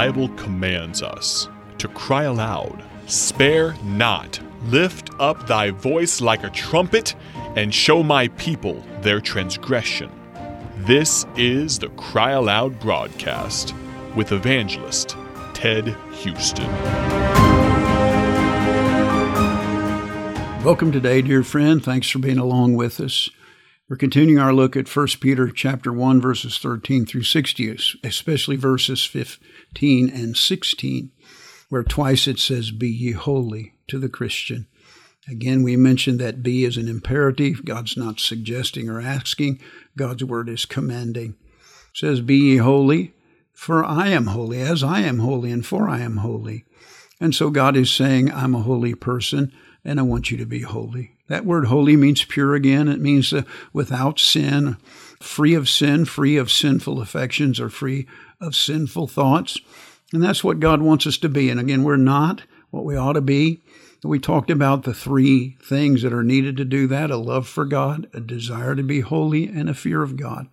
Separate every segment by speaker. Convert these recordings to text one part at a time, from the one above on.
Speaker 1: Bible commands us to cry aloud, Spare not, lift up thy voice like a trumpet, and show my people their transgression. This is the Cry Aloud broadcast with evangelist Ted Houston.
Speaker 2: Welcome today, dear friend. Thanks for being along with us. We're continuing our look at 1 Peter chapter 1 verses 13 through 60, especially verses 15 and 16, where twice it says be ye holy to the Christian. Again, we mentioned that be is an imperative. God's not suggesting or asking. God's word is commanding. It says be ye holy, for I am holy, as I am holy, and for I am holy. And so God is saying, I'm a holy person, and I want you to be holy. That word holy means pure again. It means uh, without sin, free of sin, free of sinful affections, or free of sinful thoughts. And that's what God wants us to be. And again, we're not what we ought to be. We talked about the three things that are needed to do that a love for God, a desire to be holy, and a fear of God.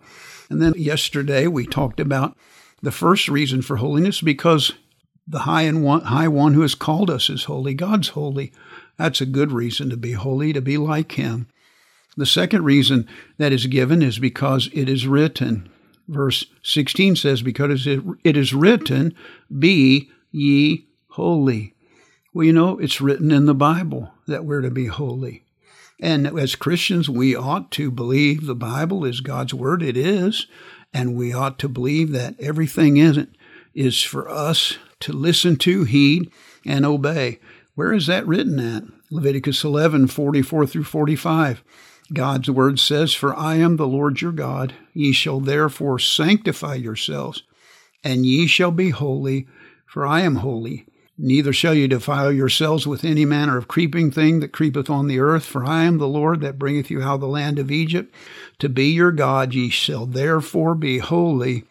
Speaker 2: And then yesterday we talked about the first reason for holiness because the high and one, high one who has called us is holy. God's holy. That's a good reason to be holy, to be like Him. The second reason that is given is because it is written. Verse 16 says, Because it is written, Be ye holy. Well, you know, it's written in the Bible that we're to be holy. And as Christians, we ought to believe the Bible is God's Word. It is. And we ought to believe that everything in it is for us to listen to, heed, and obey. Where is that written at? Leviticus 11, 44 through 45. God's word says, For I am the Lord your God. Ye shall therefore sanctify yourselves, and ye shall be holy, for I am holy. Neither shall ye defile yourselves with any manner of creeping thing that creepeth on the earth, for I am the Lord that bringeth you out of the land of Egypt. To be your God ye shall therefore be holy,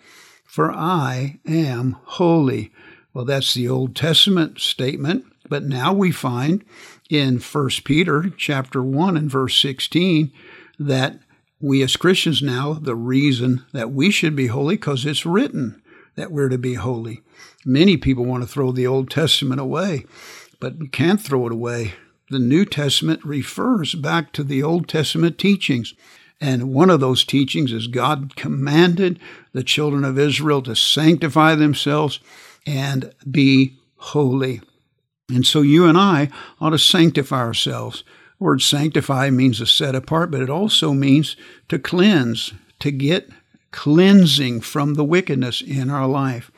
Speaker 2: for I am holy. Well, that's the Old Testament statement. But now we find in 1 Peter chapter 1 and verse 16 that we as Christians now, the reason that we should be holy, because it's written that we're to be holy. Many people want to throw the Old Testament away, but you can't throw it away. The New Testament refers back to the Old Testament teachings. And one of those teachings is God commanded the children of Israel to sanctify themselves and be holy. And so you and I ought to sanctify ourselves. The word sanctify means to set apart, but it also means to cleanse, to get cleansing from the wickedness in our life.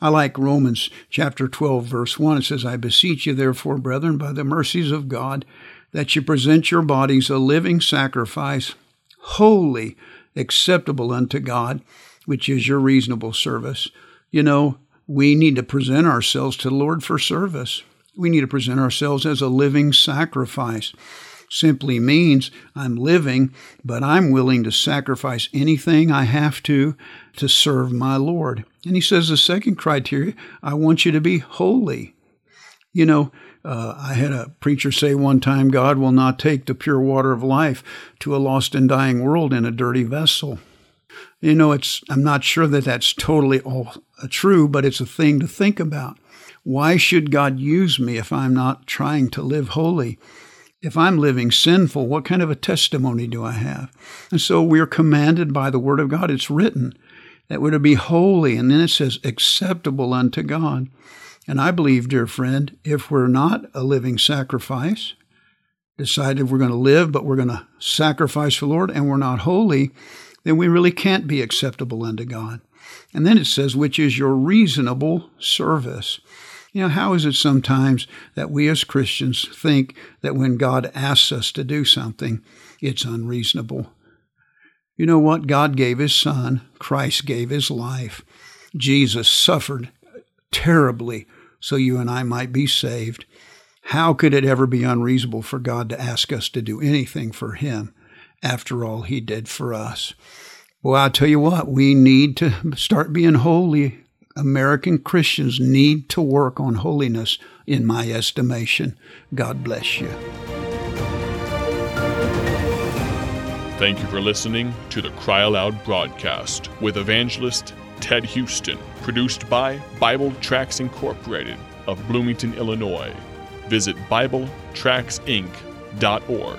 Speaker 2: I like Romans chapter 12, verse 1. It says, I beseech you, therefore, brethren, by the mercies of God, that you present your bodies a living sacrifice, holy, acceptable unto God, which is your reasonable service. You know, we need to present ourselves to the Lord for service. We need to present ourselves as a living sacrifice. Simply means I'm living, but I'm willing to sacrifice anything I have to to serve my Lord. And he says the second criteria I want you to be holy. You know, uh, I had a preacher say one time, God will not take the pure water of life to a lost and dying world in a dirty vessel. You know, it's I'm not sure that that's totally all uh, true, but it's a thing to think about. Why should God use me if I'm not trying to live holy? If I'm living sinful, what kind of a testimony do I have? And so we're commanded by the Word of God. It's written that we're to be holy. And then it says, acceptable unto God. And I believe, dear friend, if we're not a living sacrifice, decided we're going to live, but we're going to sacrifice for the Lord, and we're not holy, then we really can't be acceptable unto God. And then it says, which is your reasonable service. You know, how is it sometimes that we as Christians think that when God asks us to do something, it's unreasonable? You know what? God gave his son, Christ gave his life. Jesus suffered terribly so you and I might be saved. How could it ever be unreasonable for God to ask us to do anything for him after all he did for us? Well, I'll tell you what, we need to start being holy American Christians need to work on holiness, in my estimation. God bless you.
Speaker 1: Thank you for listening to the Cry Aloud broadcast with evangelist Ted Houston, produced by Bible Tracts Incorporated of Bloomington, Illinois. Visit BibleTractsinc.org